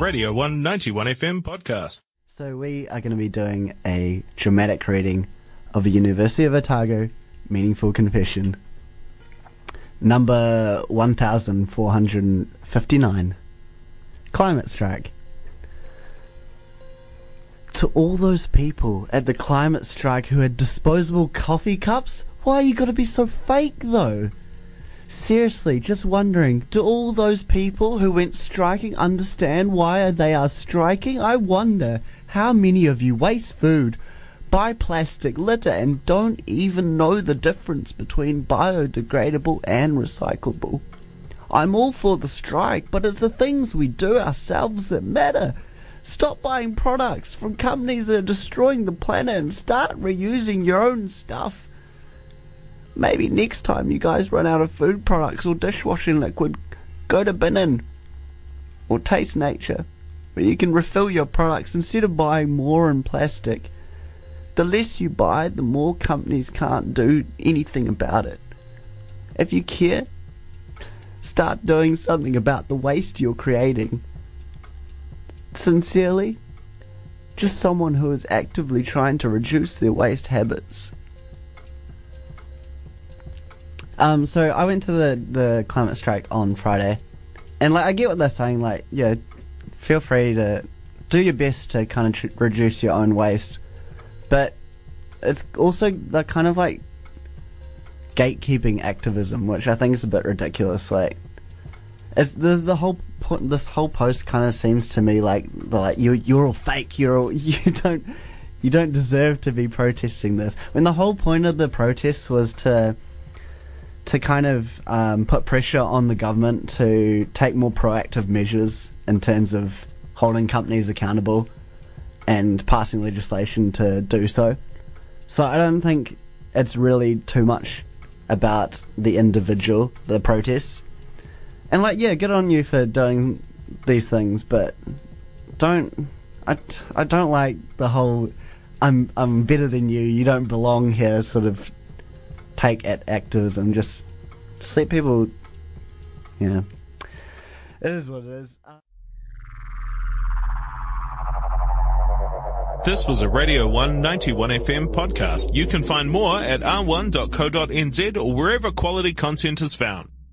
Radio 191 FM podcast. So we are going to be doing a dramatic reading of a University of Otago meaningful confession. Number 1459. Climate strike. To all those people at the climate strike who had disposable coffee cups, why are you gotta be so fake though? Seriously, just wondering, do all those people who went striking understand why they are striking? I wonder how many of you waste food, buy plastic litter, and don't even know the difference between biodegradable and recyclable. I'm all for the strike, but it's the things we do ourselves that matter. Stop buying products from companies that are destroying the planet and start reusing your own stuff. Maybe next time you guys run out of food products or dishwashing liquid, go to Bin Inn or Taste Nature, where you can refill your products instead of buying more in plastic. The less you buy, the more companies can't do anything about it. If you care, start doing something about the waste you're creating. Sincerely, just someone who is actively trying to reduce their waste habits. Um, so I went to the, the climate strike on Friday, and like I get what they're saying. Like, yeah, feel free to do your best to kind of tr- reduce your own waste, but it's also the kind of like gatekeeping activism, which I think is a bit ridiculous. Like, it's, the whole po- this whole post kind of seems to me like like you you're all fake. You're all you don't you don't deserve to be protesting this. When the whole point of the protests was to to kind of um, put pressure on the government to take more proactive measures in terms of holding companies accountable and passing legislation to do so. So I don't think it's really too much about the individual, the protests. And like, yeah, good on you for doing these things, but don't. I, I don't like the whole I'm I'm better than you, you don't belong here sort of take at activism. Just, just let people, you know. It is what it is. This was a Radio 191 FM podcast. You can find more at r1.co.nz or wherever quality content is found.